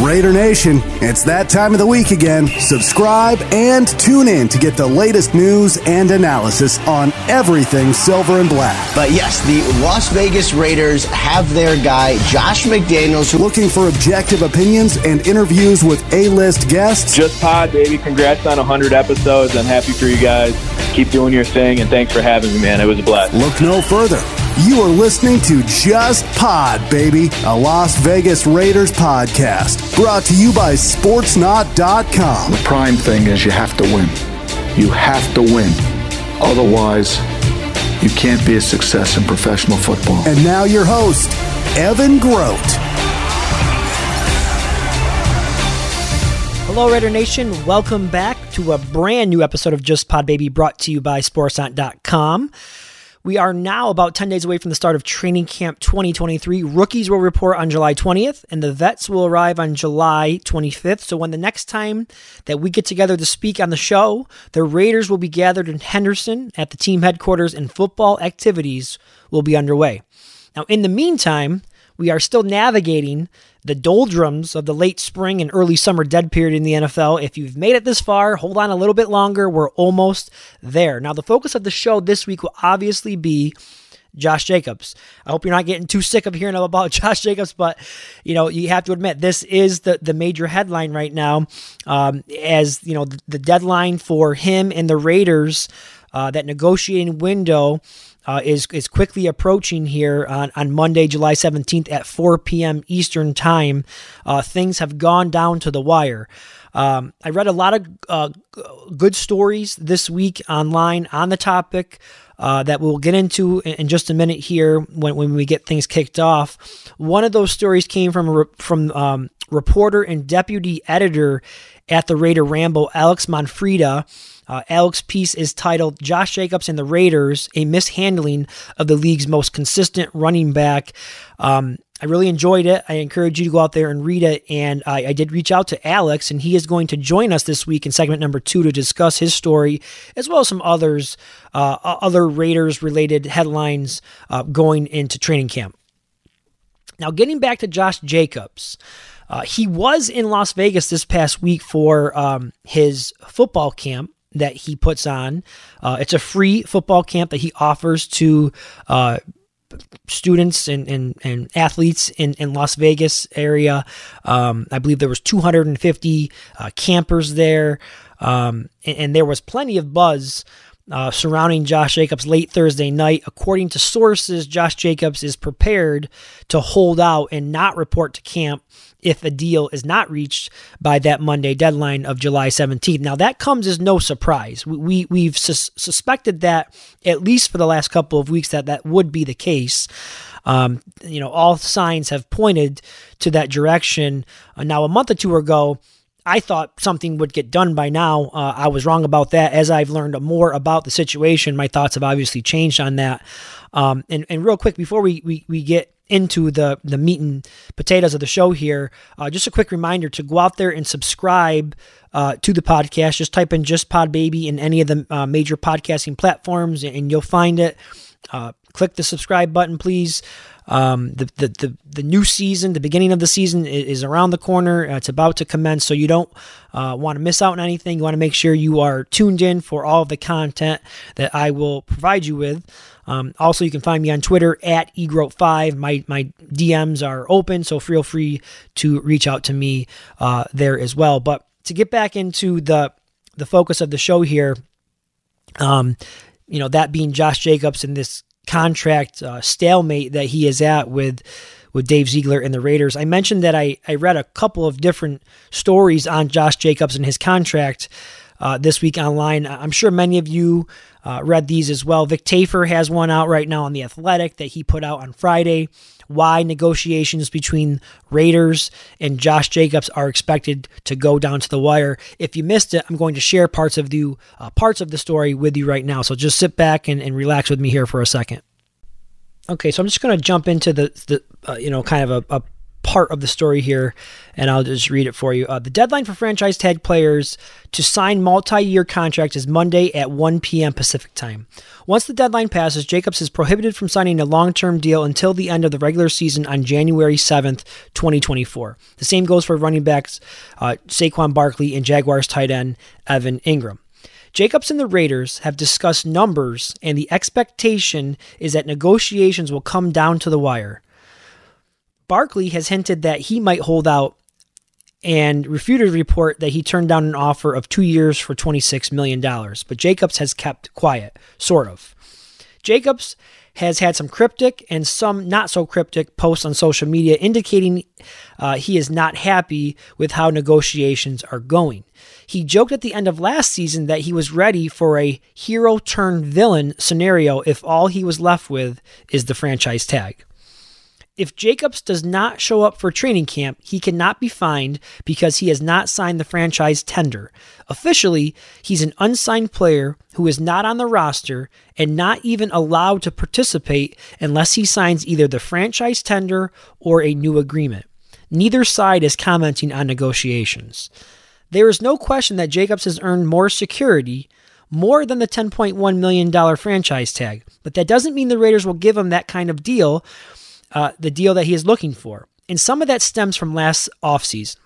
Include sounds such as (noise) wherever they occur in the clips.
Raider Nation, it's that time of the week again. Subscribe and tune in to get the latest news and analysis on everything silver and black. But yes, the Las Vegas Raiders have their guy, Josh McDaniels. Looking for objective opinions and interviews with A list guests? Just Pod, baby. Congrats on 100 episodes. I'm happy for you guys. Keep doing your thing, and thanks for having me, man. It was a blast. Look no further. You are listening to Just Pod, baby, a Las Vegas Raiders podcast. Brought to you by Sportsnot.com. The prime thing is you have to win. You have to win. Otherwise, you can't be a success in professional football. And now your host, Evan Groat. Hello, Raider Nation. Welcome back to a brand new episode of Just Pod Baby brought to you by Sportsnot.com. We are now about 10 days away from the start of training camp 2023. Rookies will report on July 20th, and the vets will arrive on July 25th. So, when the next time that we get together to speak on the show, the Raiders will be gathered in Henderson at the team headquarters, and football activities will be underway. Now, in the meantime, we are still navigating the doldrums of the late spring and early summer dead period in the NFL. If you've made it this far, hold on a little bit longer. We're almost there. Now, the focus of the show this week will obviously be Josh Jacobs. I hope you're not getting too sick of hearing (laughs) about Josh Jacobs, but you know you have to admit this is the the major headline right now, um, as you know the, the, deadline for him and the Raiders, uh, that negotiating window uh, is is quickly approaching here on, on Monday, July 17th at 4 p.m. Eastern Time. Uh, things have gone down to the wire. Um, I read a lot of uh, good stories this week online on the topic uh, that we'll get into in, in, just a minute here when, when we get things kicked off. One of those stories came from from um, reporter and deputy editor at the Raider Ramble, Alex Monfreda. Uh, Alex piece is titled Josh Jacobs and the Raiders, a mishandling of the league's most consistent running back. Um, I really enjoyed it. I encourage you to go out there and read it. And I, I, did reach out to Alex, and he is going to join us this week in segment number two to discuss his story, as well as some others, uh, other Raiders related headlines uh, going into training camp. Now, getting back to Josh Jacobs, uh, he was in Las Vegas this past week for um, his football camp that he puts on. Uh, it's a free football camp that he offers to uh, students and, and, and athletes in, in Las Vegas area. Um, I believe there was 250 uh, campers there, um, and, and, there was plenty of buzz. Uh, surrounding Josh Jacobs late Thursday night. According to sources, Josh Jacobs is prepared to hold out and not report to camp if a deal is not reached by that Monday deadline of July 17th. Now that comes as no surprise. We, we have sus- suspected that at least for the last couple of weeks that that would be the case. Um, you know, all signs have pointed to that direction. Uh, now, a month or two ago, I thought something would get done by now. Uh, I was wrong about that. As I've learned more about the situation, my thoughts have obviously changed on that. Um, and, and real quick, before we, we, we get into the the meat and potatoes of the show here, uh, just a quick reminder to go out there and subscribe uh, to the podcast. Just type in "Just Pod Baby" in any of the uh, major podcasting platforms, and you'll find it. Uh, click the subscribe button, please. Um, the, the, the, the, new season, the beginning of the season is around the corner. Uh, it's about to commence, so you don't uh, want to miss out on anything. You want to make sure you are tuned in for all of the content that I will provide you with. Um, also, you can find me on Twitter at egrote5. My my DMs are open, so feel free to reach out to me uh, there as well. But to get back into the the focus of the show here, um, you know that being Josh Jacobs and this contract uh, stalemate that he is at with with Dave Ziegler and the Raiders. I mentioned that I, I read a couple of different stories on Josh Jacobs and his contract uh, this week online. I'm sure many of you uh, read these as well. Vic Tafur has one out right now on The Athletic that he put out on Friday. Why negotiations between Raiders and Josh Jacobs are expected to go down to the wire. If you missed it, I'm going to share parts of the uh, parts of the story with you right now. So just sit back and, and relax with me here for a second. Okay, so I'm just going to jump into the, the uh, you know kind of a, a part of the story here, and I'll just read it for you. Uh, the deadline for franchise tag players to sign multi year contracts is Monday at 1 p.m. Pacific time. Once the deadline passes, Jacobs is prohibited from signing a long term deal until the end of the regular season on January 7th, 2024. The same goes for running backs uh, Saquon Barkley and Jaguars tight end Evan Engram. Jacobs and the Raiders have discussed numbers, and the expectation is that negotiations will come down to the wire. Barkley has hinted that he might hold out and refuted a report that he turned down an offer of two years for $26 million. But Jacobs has kept quiet, sort of. Jacobs has had some cryptic and some not so cryptic posts on social media indicating uh, he is not happy with how negotiations are going. He joked at the end of last season that he was ready for a hero turned villain scenario if all he was left with is the franchise tag. If Jacobs does not show up for training camp, he cannot be fined because he has not signed the franchise tender. Officially, he's an unsigned player who is not on the roster and not even allowed to participate unless he signs either the franchise tender or a new agreement. Neither side is commenting on negotiations. There is no question that Jacobs has earned more security, more than the $10.1 million franchise tag, but that doesn't mean the Raiders will give him that kind of deal uh, the deal that he is looking for. And some of that stems from last offseason.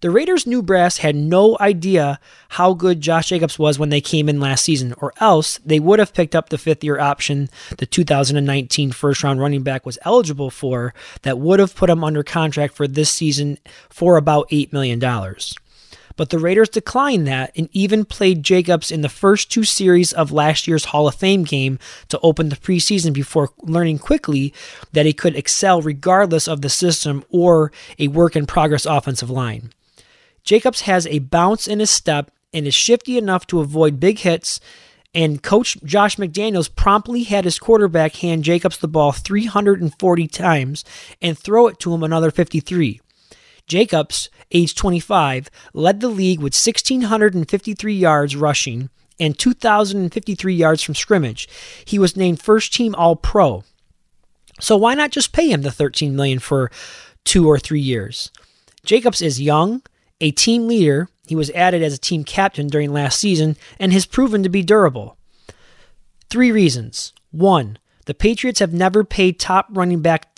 The Raiders' new brass had no idea how good Josh Jacobs was when they came in last season, or else they would have picked up the fifth year option the 2019 first round running back was eligible for, that would have put him under contract for this season for about $8 million but the Raiders declined that and even played Jacobs in the first two series of last year's Hall of Fame game to open the preseason before learning quickly that he could excel regardless of the system or a work in progress offensive line. Jacobs has a bounce in his step and is shifty enough to avoid big hits and coach Josh McDaniels promptly had his quarterback hand Jacobs the ball 340 times and throw it to him another 53. Jacobs, age 25, led the league with 1,653 yards rushing and 2,053 yards from scrimmage. He was named first team All Pro. So why not just pay him the 13 million for two or three years? Jacobs is young, a team leader. He was added as a team captain during last season and has proven to be durable. Three reasons. One, the Patriots have never paid top running back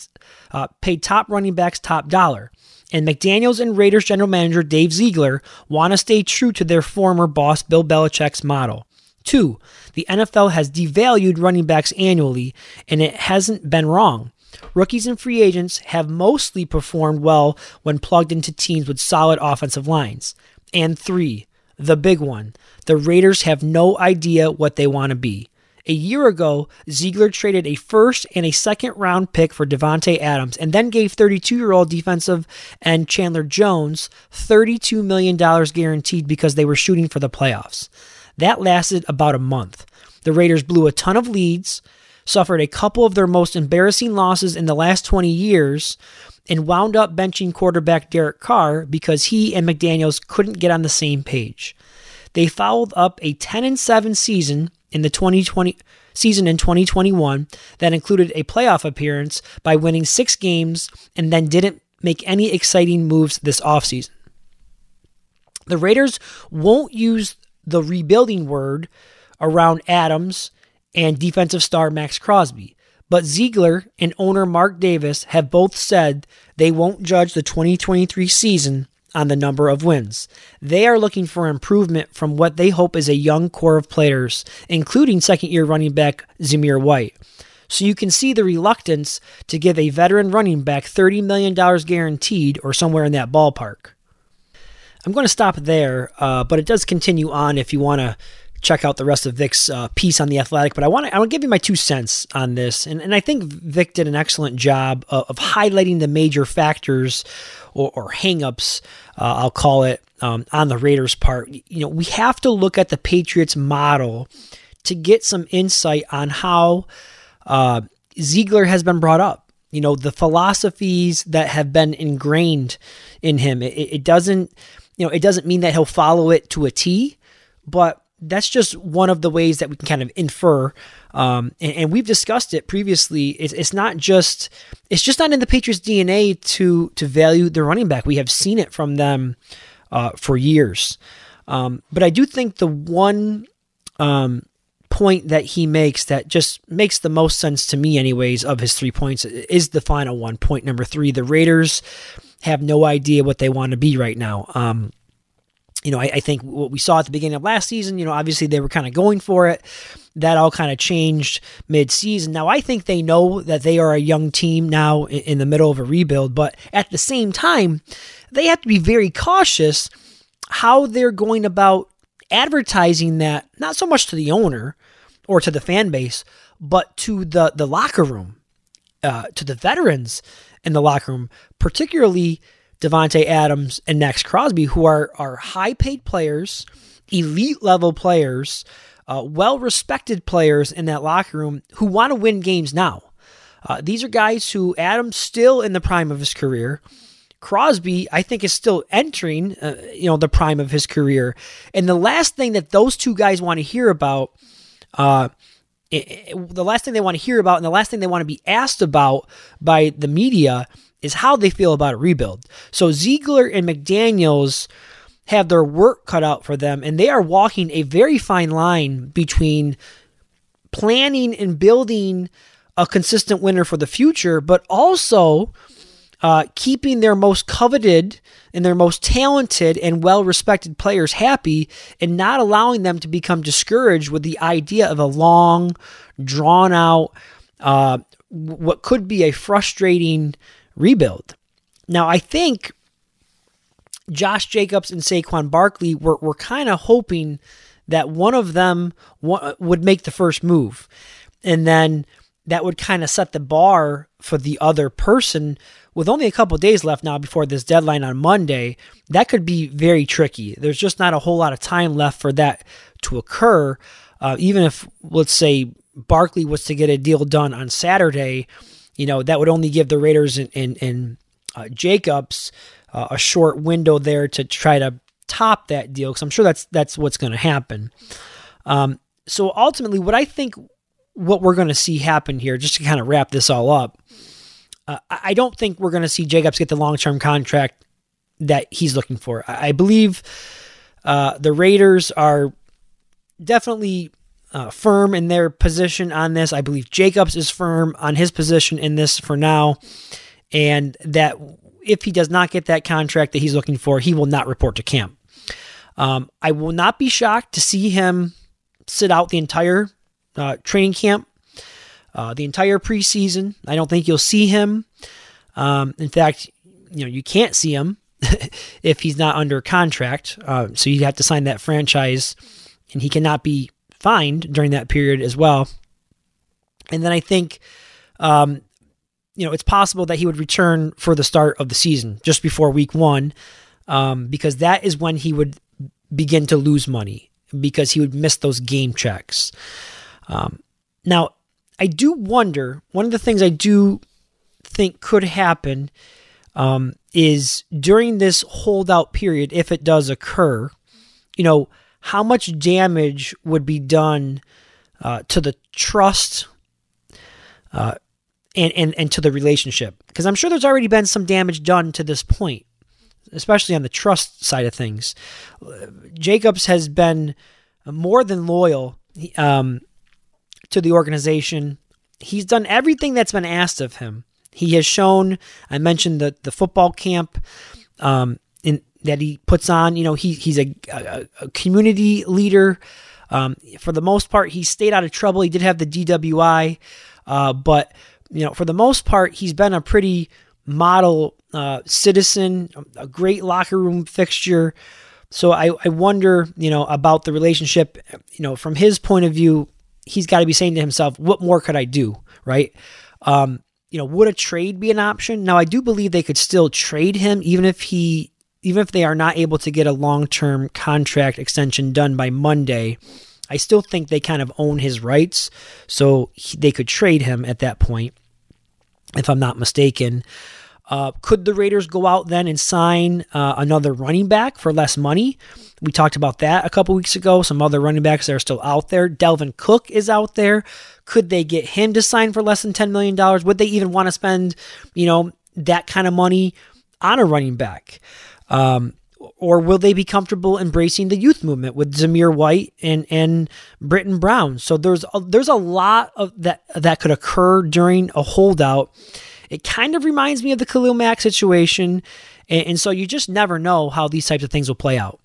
uh, paid top running backs top dollar and McDaniels and Raiders general manager Dave Ziegler want to stay true to their former boss Bill Belichick's model. Two, the NFL has devalued running backs annually, and it hasn't been wrong. Rookies and free agents have mostly performed well when plugged into teams with solid offensive lines. And three, the big one, the Raiders have no idea what they want to be. A year ago, Ziegler traded a first and a second round pick for Davante Adams and then gave 32 year old defensive end Chandler Jones $32 million guaranteed because they were shooting for the playoffs. That lasted about a month. The Raiders blew a ton of leads, suffered a couple of their most embarrassing losses in the last 20 years, and wound up benching quarterback Derek Carr because he and McDaniels couldn't get on the same page. They followed up a 10 and 7 season in the 2020 season in 2021 that included a playoff appearance by winning 6 games and then didn't make any exciting moves this offseason. The Raiders won't use the rebuilding word around Adams and defensive star Maxx Crosby. But Ziegler and owner Mark Davis have both said they won't judge the 2023 season on the number of wins. They are looking for improvement from what they hope is a young core of players, including second year running back Zamir White. So you can see the reluctance to give a veteran running back $30 million guaranteed or somewhere in that ballpark. I'm going to stop there, uh, but it does continue on if you want to check out the rest of Vic's uh, piece on the Athletic. But I want to I want to give you my two cents on this, and and I think Vic did an excellent job of, of highlighting the major factors or, or hangups, uh, I'll call it, um, on the Raiders' part. You know, we have to look at the Patriots model to get some insight on how uh, Ziegler has been brought up. You know, the philosophies that have been ingrained in him. It, it doesn't, you know, it doesn't mean that he'll follow it to a T, but that's just one of the ways that we can kind of infer. Um, and, and, we've discussed it previously. It's, it's, not just it's just not in the Patriots' DNA to to value the running back. We have seen it from them uh, for years. Um, but I do think the one um, point that he makes that just makes the most sense to me, anyways, of his three points is the final one. Point number three: the Raiders have no idea what they want to be right now. Um, you know, I, I, think what we saw at the beginning of last season, you know, obviously they were kind of going for it. That all kind of changed mid-season. Now I think they know that they are a young team now in, in the middle of a rebuild, but at the same time, they have to be very cautious how they're going about advertising that not so much to the owner or to the fan base, but to the the locker room, uh, to the veterans in the locker room, particularly Davante Adams and Maxx Crosby, who are are high paid players, elite level players, uh, well respected players in that locker room who want to win games now. Uh, these are guys who Adams still in the prime of his career. Crosby, I think, is still entering, uh, you know, the prime of his career. And the last thing that those two guys want to hear about, uh, it, it, the last thing they want to hear about, and the last thing they want to be asked about by the media is how they feel about a rebuild. So Ziegler and McDaniels have their work cut out for them, and they are walking a very fine line between planning and building a consistent winner for the future, but also uh, keeping their most coveted and their most talented and well respected players happy and not allowing them to become discouraged with the idea of a long, drawn out, uh, what could be a frustrating rebuild. Now, I think Josh Jacobs and Saquon Barkley were, were kind of hoping that one of them would make the first move. And then that would kind of set the bar for the other person with only a couple days left now before this deadline on Monday, that could be very tricky. There's just not a whole lot of time left for that to occur. Uh, even if, let's say, Barkley was to get a deal done on Saturday, you know, that would only give the Raiders and, and, and uh, Jacobs uh, a short window there to try to top that deal because I'm sure that's that's what's going to happen. Um, so ultimately, what I think what we're going to see happen here, just to kind of wrap this all up, uh, I don't think we're going to see Jacobs get the long term contract that he's looking for. I believe uh, the Raiders are definitely uh, firm in their position on this. I believe Jacobs is firm on his position in this for now, and that if he does not get that contract that he's looking for, he will not report to camp. Um, I will not be shocked to see him sit out the entire uh, training camp uh, the entire preseason. I don't think you'll see him. Um, in fact, you know you can't see him (laughs) if he's not under contract. Uh, so you have to sign that franchise, and he cannot be fined during that period as well. And then I think, um, you know, it's possible that he would return for the start of the season, just before Week One, um, because that is when he would begin to lose money because he would miss those game checks. Um, now, I do wonder, one of the things I do think could happen um, is during this holdout period, if it does occur, you know, how much damage would be done uh, to the trust uh, and, and, and to the relationship? Because I'm sure there's already been some damage done to this point, especially on the trust side of things. Jacobs has been more than loyal. Um, to the organization. He's done everything that's been asked of him. He has shown. I mentioned the the football camp um, that he puts on. You know, he he's a, a, a community leader. Um, for the most part, he stayed out of trouble. He did have the DWI, uh, but you know, for the most part, he's been a pretty model uh, citizen, a great locker room fixture. So I, I wonder, you know, about the relationship, you know, from his point of view, he's got to be saying to himself, what more could I do? Right. Um, you know, would a trade be an option? Now, I do believe they could still trade him, even if he, even if they are not able to get a long term contract extension done by Monday. I still think they kind of own his rights, so he, they could trade him at that point, if I'm not mistaken. Uh, could the Raiders go out then and sign uh, another running back for less money? We talked about that a couple weeks ago. Some other running backs that are still out there. Dalvin Cook is out there. Could they get him to sign for less than $10 million? Would they even want to spend, you know, that kind of money on a running back? Um, or will they be comfortable embracing the youth movement with Zamir White and and Brittain Brown? So there's a, there's a lot of that that could occur during a holdout. It kind of reminds me of the Khalil Mack situation, and, and so you just never know how these types of things will play out.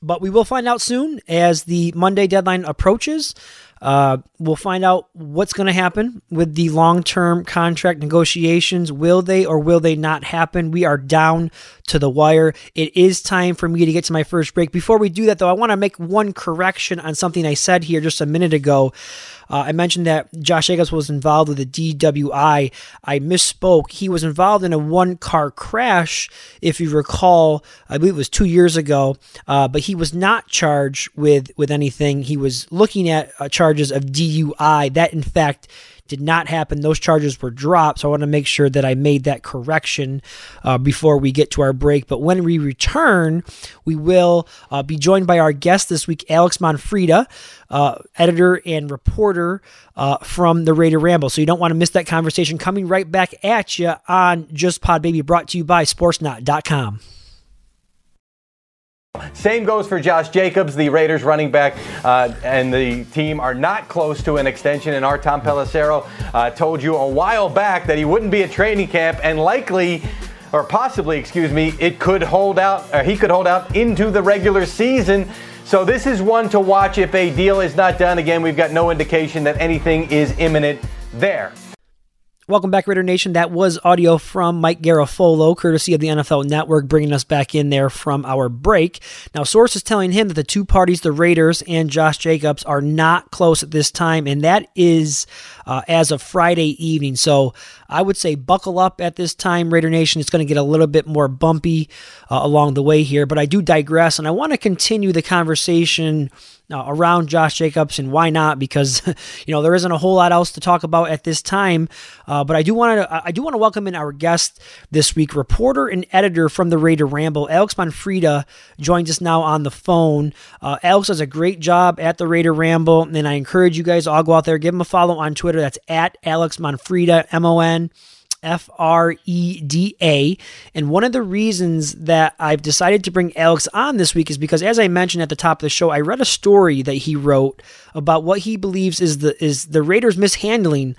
But we will find out soon as the Monday deadline approaches. Uh, we'll find out what's going to happen with the long term contract negotiations. Will they or will they not happen? We are down to the wire. It is time for me to get to my first break. Before we do that, though, I want to make one correction on something I said here just a minute ago. Uh, I mentioned that Josh Jacobs was involved with a DWI. I misspoke. He was involved in a one car crash, if you recall. I believe it was two years ago, uh, but he was not charged with, with anything. He was looking at uh, charges of DUI. That, in fact, did not happen. Those charges were dropped. So I want to make sure that I made that correction uh, before we get to our break. But when we return, we will uh, be joined by our guest this week, Alex Monfreda, uh, editor and reporter uh, from the Raider Ramble. So you don't want to miss that conversation coming right back at you on Just Pod Baby, brought to you by Sportsnot.com. Same goes for Josh Jacobs, the Raiders running back, uh, and the team are not close to an extension. And our Tom Pelissero uh, told you a while back that he wouldn't be at training camp and likely, or possibly, excuse me, it could hold out, or he could hold out into the regular season. So this is one to watch if a deal is not done. Again, we've got no indication that anything is imminent there. Welcome back, Raider Nation. That was audio from Mike Garafolo, courtesy of the NFL Network, bringing us back in there from our break. Now, sources telling him that the two parties, the Raiders and Josh Jacobs, are not close at this time, and that is uh, as of Friday evening. So I would say buckle up at this time, Raider Nation. It's going to get a little bit more bumpy uh, along the way here, but I do digress, and I want to continue the conversation uh, around Josh Jacobs, and why not? Because (laughs) you know there isn't a whole lot else to talk about at this time. Uh, but I do want to I do want to welcome in our guest this week, reporter and editor from the Raider Ramble, Alex Monfreda, joins us now on the phone. Uh, Alex does a great job at the Raider Ramble, and I encourage you guys all go out there, give him a follow on Twitter. That's at Alex Monfreda, M O N. F R E D A. And one of the reasons that I've decided to bring Alex on this week is because, as I mentioned at the top of the show, I read a story that he wrote about what he believes is the is the Raiders' mishandling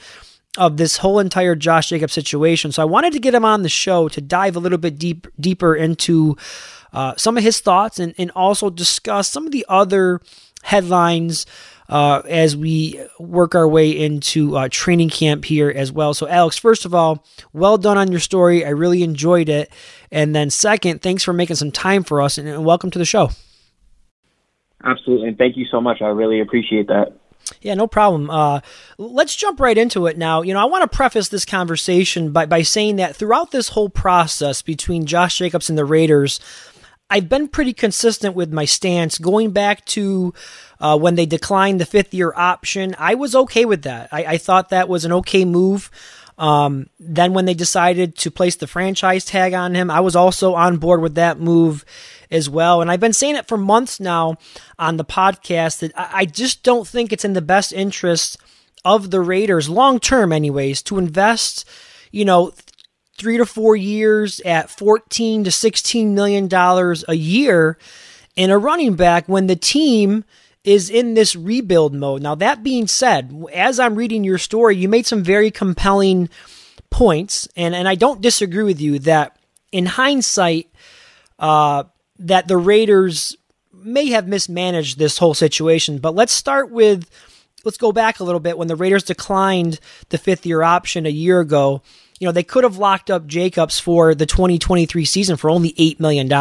of this whole entire Josh Jacobs situation. So I wanted to get him on the show to dive a little bit deep deeper into uh, some of his thoughts and, and also discuss some of the other headlines uh, as we work our way into uh, training camp here as well. So, Alex, first of all, well done on your story. I really enjoyed it. And then, second, thanks for making some time for us and, welcome to the show. Absolutely. And thank you so much. I really appreciate that. Yeah, no problem. Uh, let's jump right into it now. You know, I want to preface this conversation by, by saying that throughout this whole process between Josh Jacobs and the Raiders, I've been pretty consistent with my stance going back to uh, when they declined the fifth year option. I was okay with that. I, I thought that was an okay move. Um, then when they decided to place the franchise tag on him, I was also on board with that move as well. And I've been saying it for months now on the podcast that I, I just don't think it's in the best interest of the Raiders, long term, anyways, to invest, you know, three to four years at 14 to 16 million dollars a year in a running back when the team is in this rebuild mode. Now, that being said, as I'm reading your story, you made some very compelling points, and, and I don't disagree with you that in hindsight, uh, that the Raiders may have mismanaged this whole situation. But let's start with let's go back a little bit when the Raiders declined the fifth year option a year ago you know, they could have locked up Jacobs for the 2023 season for only $8 million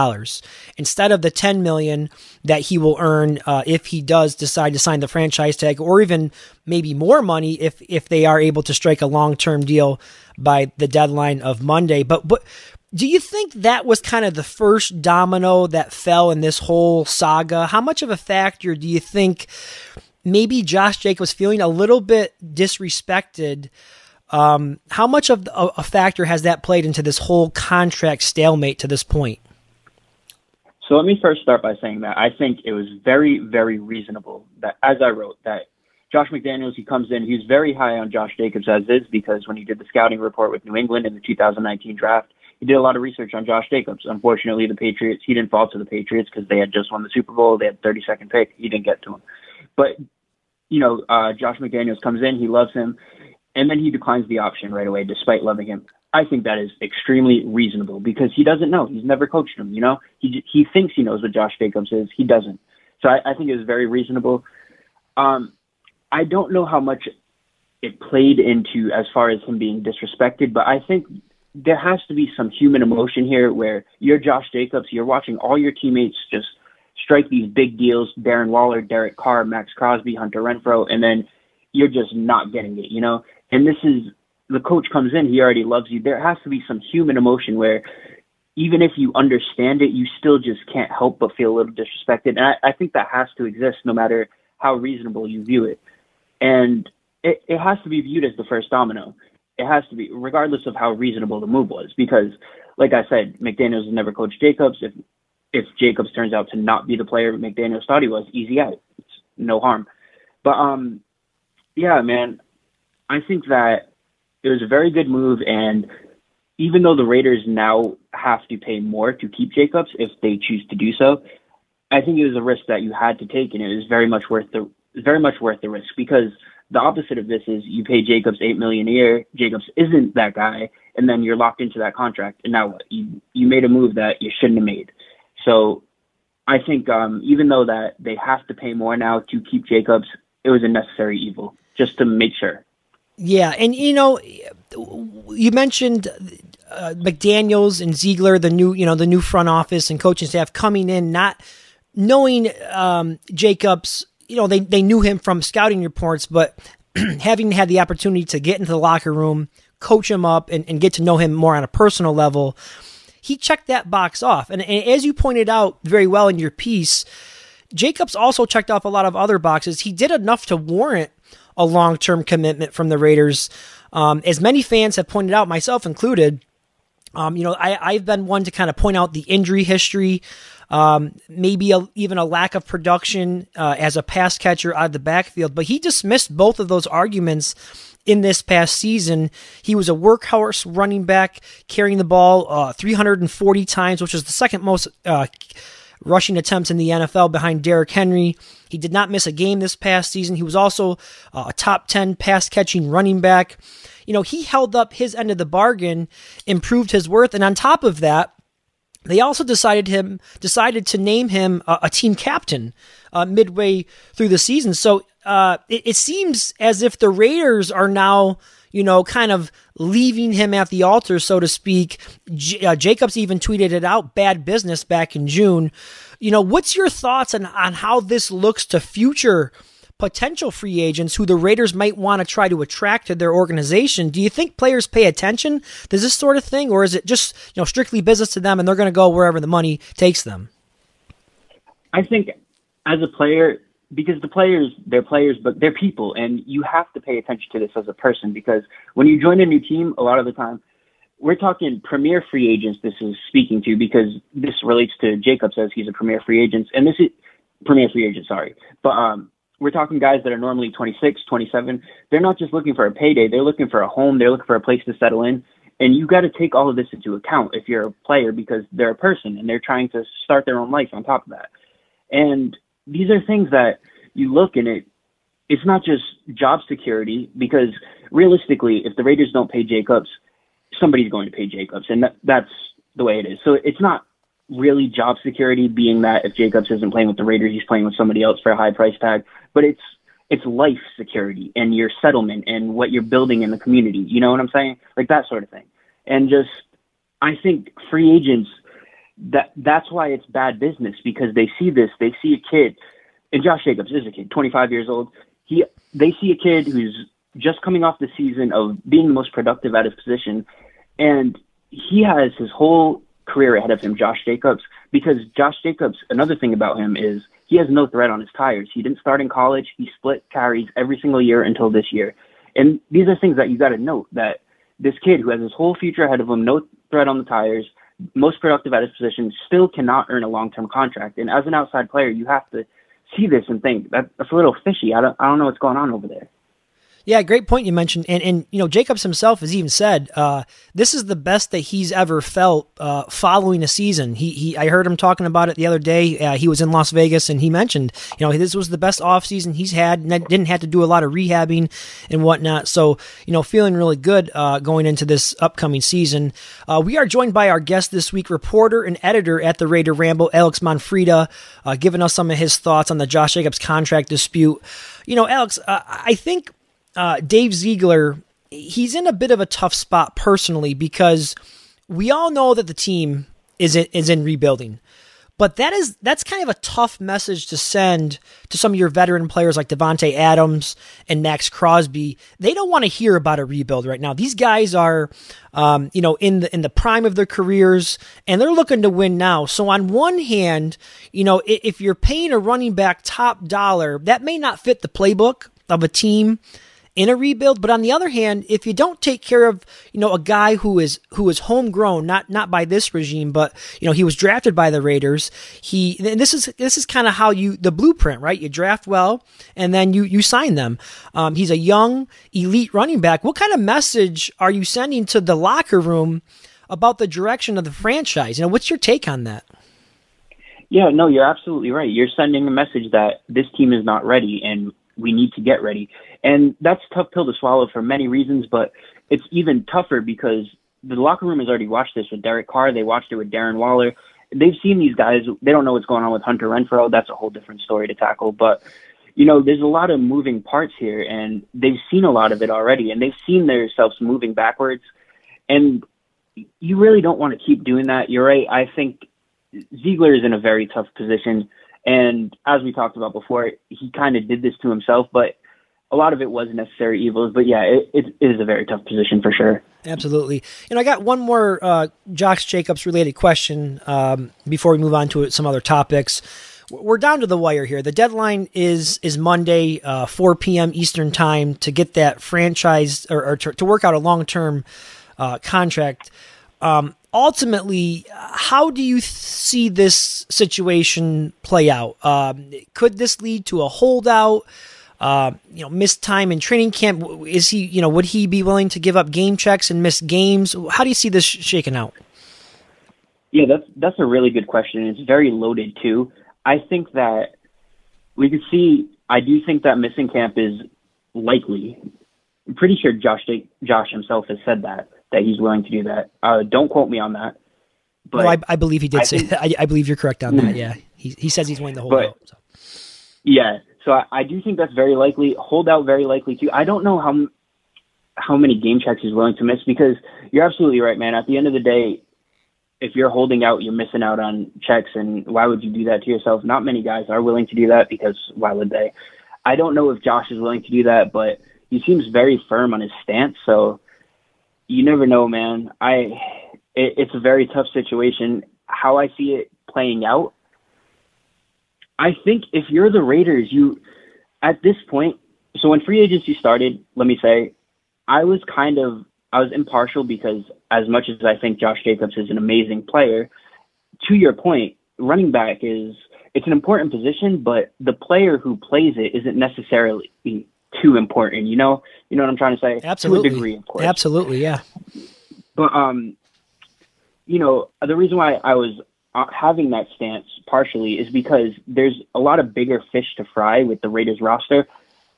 instead of the 10 million that he will earn uh, if he does decide to sign the franchise tag or even maybe more money if, if they are able to strike a long-term deal by the deadline of Monday. But, but do you think that was kind of the first domino that fell in this whole saga? How much of a factor do you think maybe Josh Jacobs feeling a little bit disrespected Um, how much of a, a factor has that played into this whole contract stalemate to this point? So let me first start by saying that I think it was very, very reasonable that, as I wrote, that Josh McDaniels, he comes in, he's very high on Josh Jacobs as is because when he did the scouting report with New England in the 2019 draft, he did a lot of research on Josh Jacobs. Unfortunately, the Patriots, he didn't fall to the Patriots because they had just won the Super Bowl. They had 32nd pick. He didn't get to him. But, you know, uh, Josh McDaniels comes in, he loves him, and then he declines the option right away despite loving him. I think that is extremely reasonable because he doesn't know. He's never coached him. You know, he he thinks he knows what Josh Jacobs is. He doesn't. So I, I think it was very reasonable. Um, I don't know how much it played into as far as him being disrespected, but I think there has to be some human emotion here where you're Josh Jacobs, you're watching all your teammates just strike these big deals, Darren Waller, Derek Carr, Maxx Crosby, Hunter Renfrow, and then you're just not getting it, you know? And this is the coach comes in, he already loves you. There has to be some human emotion where even if you understand it, you still just can't help but feel a little disrespected. And I, I think that has to exist no matter how reasonable you view it. And it, it has to be viewed as the first domino. It has to be, regardless of how reasonable the move was, because, like I said, McDaniels has never coached Jacobs. If if Jacobs turns out to not be the player McDaniels thought he was, easy out. It's no harm. But um, yeah, man, I think that it was a very good move, and even though the Raiders now have to pay more to keep Jacobs if they choose to do so, I think it was a risk that you had to take, and it was very much worth the very much worth the risk because the opposite of this is you pay Jacobs eight million a year. Jacobs isn't that guy, and then you're locked into that contract. And now what? You you made a move that you shouldn't have made. So I think um, even though that they have to pay more now to keep Jacobs, it was a necessary evil just to make sure. Yeah, and you know, you mentioned uh, McDaniel's and Ziegler, the new you know the new front office and coaching staff coming in, not knowing um, Jacobs you know, they, they knew him from scouting reports, but (clears throat) having had the opportunity to get into the locker room, coach him up, and, and get to know him more on a personal level, he checked that box off. And, and as you pointed out very well in your piece, Jacobs also checked off a lot of other boxes. He did enough to warrant a long term commitment from the Raiders. Um, as many fans have pointed out, myself included, um, you know, I, I've been one to kind of point out the injury history um, maybe a, even a lack of production uh, as a pass catcher out of the backfield. But he dismissed both of those arguments in this past season. He was a workhorse running back, carrying the ball uh, 340 times, which is the second most uh, rushing attempts in the NFL behind Derrick Henry. He did not miss a game this past season. He was also uh, a top 10 pass catching running back. You know, he held up his end of the bargain, improved his worth, and on top of that, they also decided him decided to name him a, a team captain uh, midway through the season. So uh, it, it, seems as if the Raiders are now, you know, kind of leaving him at the altar, so to speak. J- uh, Jacobs even tweeted it out, bad business back in June. You know, what's your thoughts on on how this looks to future? potential free agents who the Raiders might want to try to attract to their organization. Do you think players pay attention to this sort of thing, or is it just you know strictly business to them and they're going to go wherever the money takes them? I think as a player, because the players they're players, but they're people, and you have to pay attention to this as a person because when you join a new team, a lot of the time. We're talking premier free agents. This is speaking to because this relates to Jacob says he's a premier free agent, and this is premier free agent. Sorry, but um, we're talking guys that are normally 26, 27. They're not just looking for a payday. They're looking for a home. They're looking for a place to settle in. And you got to take all of this into account if you're a player because they're a person and they're trying to start their own life on top of that. And these are things that you look and it, it's not just job security because realistically, if the Raiders don't pay Jacobs, somebody's going to pay Jacobs. And that, that's the way it is. So it's not really job security, being that if Jacobs isn't playing with the Raiders, he's playing with somebody else for a high price tag. But it's it's life security and your settlement and what you're building in the community. You know what I'm saying? Like that sort of thing. And just I think free agents that that's why it's bad business because they see this, they see a kid, and Josh Jacobs is a kid, 25 years old. He they see a kid who's just coming off the season of being the most productive at his position, and he has his whole career ahead of him, Josh Jacobs, because Josh Jacobs, another thing about him is he has no threat on his tires. He didn't start in college. He split carries every single year until this year. And these are things that you got to note that this kid who has his whole future ahead of him, no threat on the tires, most productive at his position, still cannot earn a long-term contract. And as an outside player, you have to see this and think that that's a little fishy. I don't, I don't know what's going on over there. Yeah, great point you mentioned, and and you know Jacobs himself has even said uh, this is the best that he's ever felt uh, following a season. He he I heard him talking about it the other day. Uh, he was in Las Vegas and he mentioned you know this was the best off season he's had. and Didn't have to do a lot of rehabbing and whatnot. So you know feeling really good uh, going into this upcoming season. Uh, we are joined by our guest this week, reporter and editor at the Raider Ramble, Alex Monfreda, uh, giving us some of his thoughts on the Josh Jacobs contract dispute. You know, Alex, I think uh, Dave Ziegler, he's in a bit of a tough spot personally because we all know that the team is in, is in rebuilding. But that is that's kind of a tough message to send to some of your veteran players like Davante Adams and Maxx Crosby. They don't want to hear about a rebuild right now. These guys are, um, you know, in the in the prime of their careers, and they're looking to win now. So on one hand, you know, if you're paying a running back top dollar, that may not fit the playbook of a team in a rebuild. But on the other hand, if you don't take care of, you know, a guy who is who is homegrown, not not by this regime, but you know, he was drafted by the Raiders. He and this is this is kind of how you the blueprint, right? You draft well, and then you you sign them. Um, he's a young elite running back. What kind of message are you sending to the locker room about the direction of the franchise? You know, what's your take on that? Yeah, no, you're absolutely right. You're sending a message that this team is not ready and we need to get ready. And that's a tough pill to swallow for many reasons, but it's even tougher because the locker room has already watched this with Derek Carr. They watched it with Darren Waller. They've seen these guys. They don't know what's going on with Hunter Renfrow. That's a whole different story to tackle. But, you know, there's a lot of moving parts here, and they've seen a lot of it already, and they've seen themselves moving backwards. And you really don't want to keep doing that. You're right. I think Ziegler is in a very tough position. And as we talked about before, he kind of did this to himself, but a lot of it was necessary evils, but yeah, it, it is a very tough position for sure. Absolutely. And I got one more uh, Josh Jacobs related question um, before we move on to some other topics. We're down to the wire here. The deadline is is Monday, uh, 4 p.m. Eastern time, to get that franchise or, or to, to, work out a long term uh, contract. Um, ultimately, how do you th- see this situation play out? Um, could this lead to a holdout? Uh, you know, missed time in training camp. Is he, you know, would he be willing to give up game checks and miss games? How do you see this shaking out? Yeah, that's that's a really good question. It's very loaded too. I think that we could see. I do think that missing camp is likely. I'm pretty sure Josh Josh himself has said that that he's willing to do that. Uh, don't quote me on that. But no, I, I believe he did I say. Think, (laughs) I, I, believe you're correct on that. (laughs) Yeah, he he says he's willing to hold but, out. So. Yeah, so I, I do think that's very likely. Hold out very likely too. I don't know how how many game checks he's willing to miss because you're absolutely right, man. At the end of the day, if you're holding out, you're missing out on checks, and why would you do that to yourself? Not many guys are willing to do that because why would they? I don't know if Josh is willing to do that, but he seems very firm on his stance. So you never know, man. I it, it's a very tough situation. How I see it playing out I think if you're the Raiders, you at this point. So when free agency started, let me say, I was kind of I was impartial because as much as I think Josh Jacobs is an amazing player, to your point, running back is it's an important position, but the player who plays it isn't necessarily too important. You know, you know what I'm trying to say? Absolutely. To a degree, of course. Absolutely, yeah. But um, you know, the reason why I was uh, having that stance partially is because there's a lot of bigger fish to fry with the Raiders roster,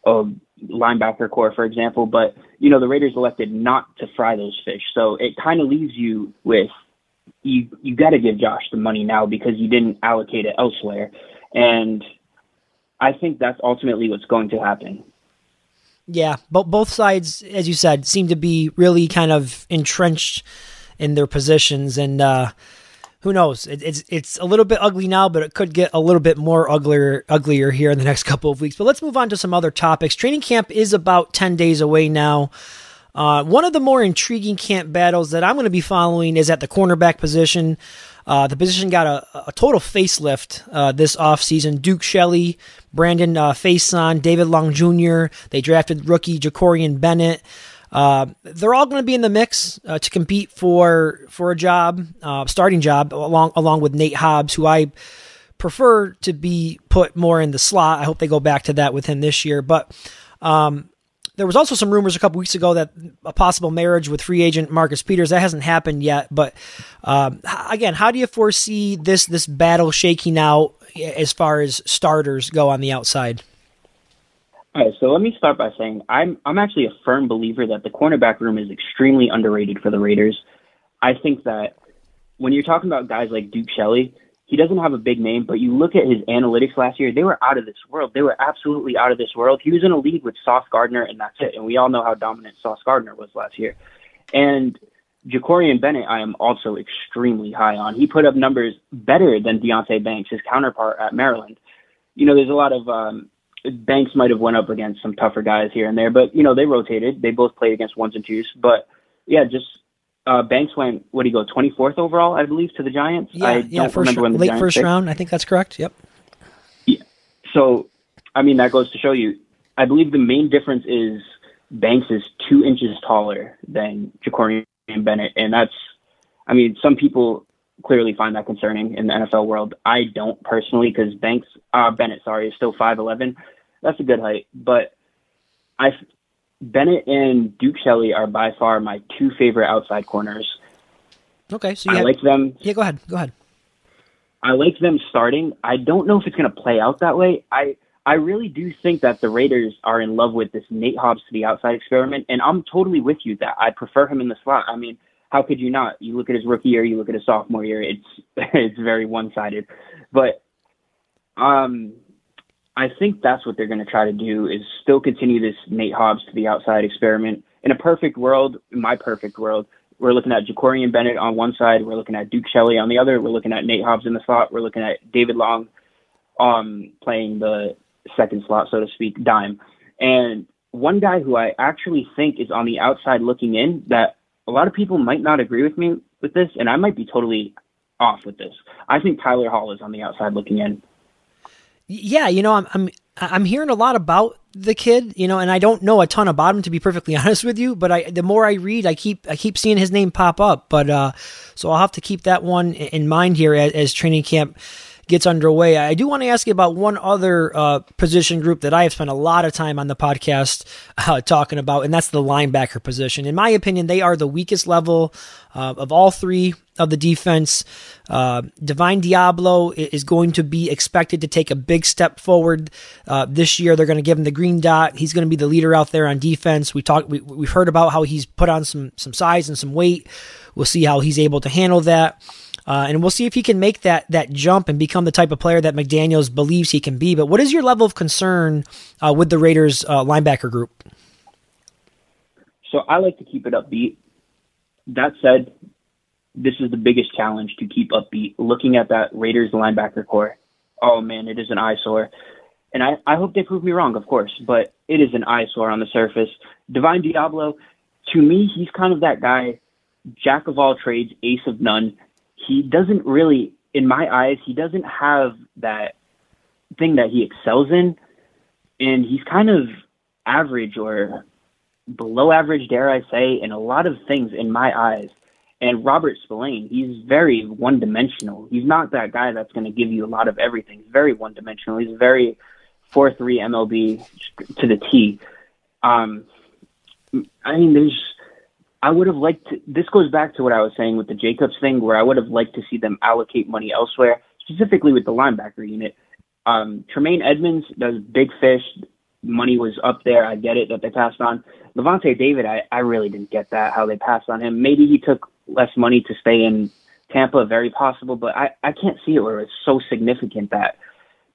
of linebacker corps, for example. But you know the Raiders elected not to fry those fish, so it kind of leaves you with you you got to give Josh the money now because you didn't allocate it elsewhere, and I think that's ultimately what's going to happen. Yeah, but both sides, as you said, seem to be really kind of entrenched in their positions, and uh, who knows? It, it's it's a little bit ugly now, but it could get a little bit more uglier uglier here in the next (laughs) couple of weeks. But let's move on to some other topics. Training camp is about ten days away now. Uh, one of the more intriguing camp battles that I'm going to be following is at the cornerback position. Uh, the position got a, a total facelift uh, this offseason. Duke Shelley, Brandon uh, Facyson, David Long Jr., they drafted rookie Jakorian Bennett. Uh, they're all going to be in the mix uh, to compete for for a job, uh, starting job, along along with Nate Hobbs, who I prefer to be put more in the slot. I hope they go back to that with him this year. But um, there was also some rumors a couple weeks ago that a possible marriage with free agent Marcus Peters that hasn't happened yet. But um, again, how do you foresee this this battle shaking out as far as starters go on the outside? All right, so let me start by saying I'm I'm actually a firm believer that the cornerback room is extremely underrated for the Raiders. I think that when you're talking about guys like Duke Shelley, he doesn't have a big name, but you look at his analytics last year, they were out of this world. They were absolutely out of this world. He was in a league with Sauce Gardner, and that's it. And we all know how dominant Sauce Gardner was last year. And Jakorian Bennett, I am also extremely high on. He put up numbers better than Deonte Banks, his counterpart at Maryland. You know, there's a lot of um, Banks might have went up against some tougher guys here and there, but you know they rotated. They both played against ones and twos. But yeah, just uh, Banks went, what do you go, 24th overall, I believe, to the Giants? Yeah, I yeah, don't first, remember when the late Giants first picked. round. I think that's correct. Yep. Yeah. So, I mean, that goes to show you, I believe the main difference is Banks is two inches taller than Jakorian Bennett. And that's, I mean, some people clearly find that concerning in the NFL world. I don't personally because Banks, uh, Bennett, sorry, is still 5'11. That's a good height. But I, Bennett and Duke Shelley are by far my two favorite outside corners. Okay, so you I have, like them. yeah. Go ahead. Go ahead. I like them starting. I don't know if it's going to play out that way. I I really do think that the Raiders are in love with this Nate Hobbs to the outside experiment, and I'm totally with you that I prefer him in the slot. I mean, how could you not? You look at his rookie year, you look at his sophomore year. It's (laughs) it's very one sided, but um, I think that's what they're going to try to do is still continue this Nate Hobbs to the outside experiment. In a perfect world, in my perfect world, we're looking at Jakorian Bennett on one side, we're looking at Duke Shelley on the other, we're looking at Nate Hobbs in the slot, we're looking at David Long um, playing the second slot, so to speak, dime. And one guy who I actually think is on the outside looking in that a lot of people might not agree with me with this, and I might be totally off with this. I think Tyler Hall is on the outside looking in. Yeah, you know, I'm I'm I'm hearing a lot about the kid, you know, and I don't know a ton about him to be perfectly (laughs) honest with you. But I, the more I read, I keep I keep seeing his name pop up. But uh, so I'll have to keep that one in mind here as, as training camp gets underway. I do want to ask you about one other uh, position group that I have spent a lot of time on the podcast uh, talking about, and that's the linebacker position. In my opinion, they are the weakest level uh, of all three of the defense. Uh, Divine Deablo is going to be expected to take a big step forward uh, this year. They're going to give him the green dot. He's going to be the leader out there on defense. We talked. We, we've heard about how he's put on some some size and some weight. We'll see how he's able to handle that. Uh, and we'll see if he can make that that jump and become the type of player that McDaniels believes he can be. But what is your level of concern uh, with the Raiders uh, linebacker group? So I like to keep it upbeat. That said, this is the biggest challenge to keep upbeat. Looking at that Raiders linebacker corps, oh man, it is an eyesore. And I, I hope they prove me wrong, of course, but it is an eyesore on the surface. Divine Deablo, to me, he's kind of that guy, jack of all trades, ace of none he doesn't really, in my eyes, he doesn't have that thing that he excels in. And he's kind of average or below average, dare I say, in a lot of things in my eyes. And Robert Spillane, he's very one dimensional. He's not that guy that's going to give you a lot of everything. He's very one dimensional. He's very 4 3 MLB to the T. Um, I mean, there's I would have liked to, this goes back to what I was saying with the Jacobs thing, where I would have liked to see them allocate money elsewhere, specifically with the linebacker unit. Um, Tremaine Edmunds does big fish. Money was up there. I get it that they passed on. Lavonte David, I, I really didn't get that, how they passed on him. Maybe he took less money to stay in Tampa, very possible, but I, I can't see it where it's so significant that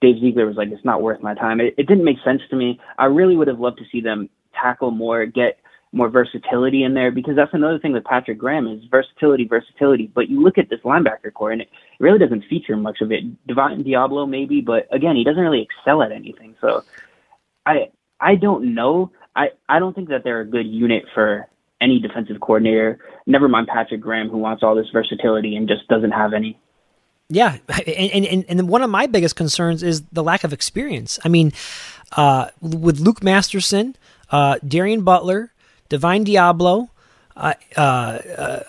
Dave Ziegler was like, it's not worth my time. It, it didn't make sense to me. I really would have loved to see them tackle more, get – more versatility in there because that's another thing with Patrick Graham is versatility, versatility. But you look at this linebacker corps and it really doesn't feature much of it. Divine Deablo maybe, but again, he doesn't really excel at anything. So I I don't know. I I don't think that they're a good unit for any defensive coordinator. Never mind Patrick Graham who wants all this versatility and just doesn't have any. Yeah, and, and and one of my biggest concerns is the lack of experience. I mean, uh, with Luke Masterson, uh, Darien Butler, Divine Deablo, uh, uh, uh,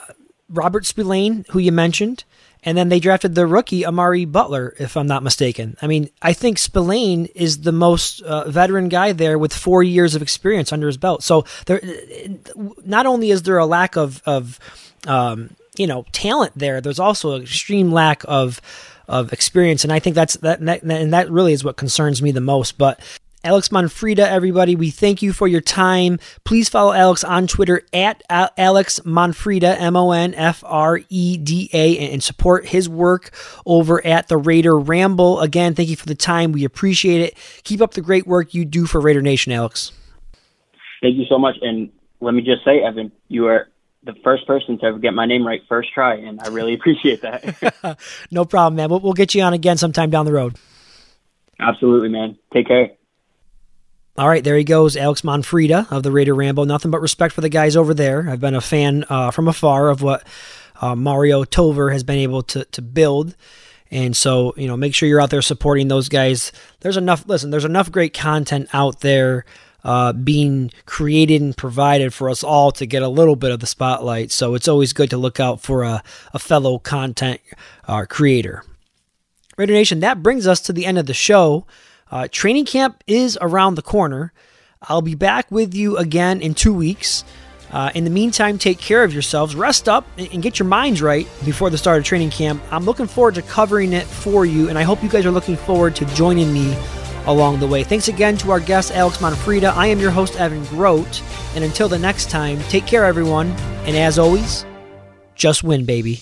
Robert Spillane, who you mentioned, and then they drafted the rookie Amari Butler, if I'm not mistaken. I mean, I think Spillane is the most uh, veteran guy there with four years of experience under his belt. So there, not only is there a lack of of um, you know talent there, there's also an extreme lack of of experience, and I think that's that, and that really is what concerns me the most. But Alex Monfreda, everybody, we thank you for your time. Please follow Alex on Twitter at Alex Monfreda, M O N F R E D A, and support his work over at the Raider Ramble. Again, thank you for the time. We appreciate it. Keep up the great work you do for Raider Nation, Alex. Thank you so much. And let me just say, Evan, you are the first person to ever get my name right first try, and I really (laughs) appreciate that. (laughs) no problem, man. We'll, we'll get you on again sometime down the road. Absolutely, man. Take care. All right, there he goes, Alex Monfreda of the Raider Ramble. Nothing but respect for the guys over there. I've been a fan uh, from afar of what uh, Mario Tovar has been able to to build. And so, you know, make sure you're out there supporting those guys. There's enough, listen, there's enough great content out there uh, being created and provided for us all to get a little bit of the spotlight. So it's always good to look out for a, a fellow content uh, creator. Raider Nation, that brings us to the end of the show. Uh, training camp is around the corner. I'll be back with you again in two weeks. Uh, in the meantime, take care of yourselves, rest up, and get your minds right before the start of training camp. I'm looking forward to covering it for you, and I hope you guys are looking forward to joining me along the way. Thanks again to our guest, Alex Monfreda. I am your host, Evan Groat, and until the next time, take care, everyone, and as always, just win, baby.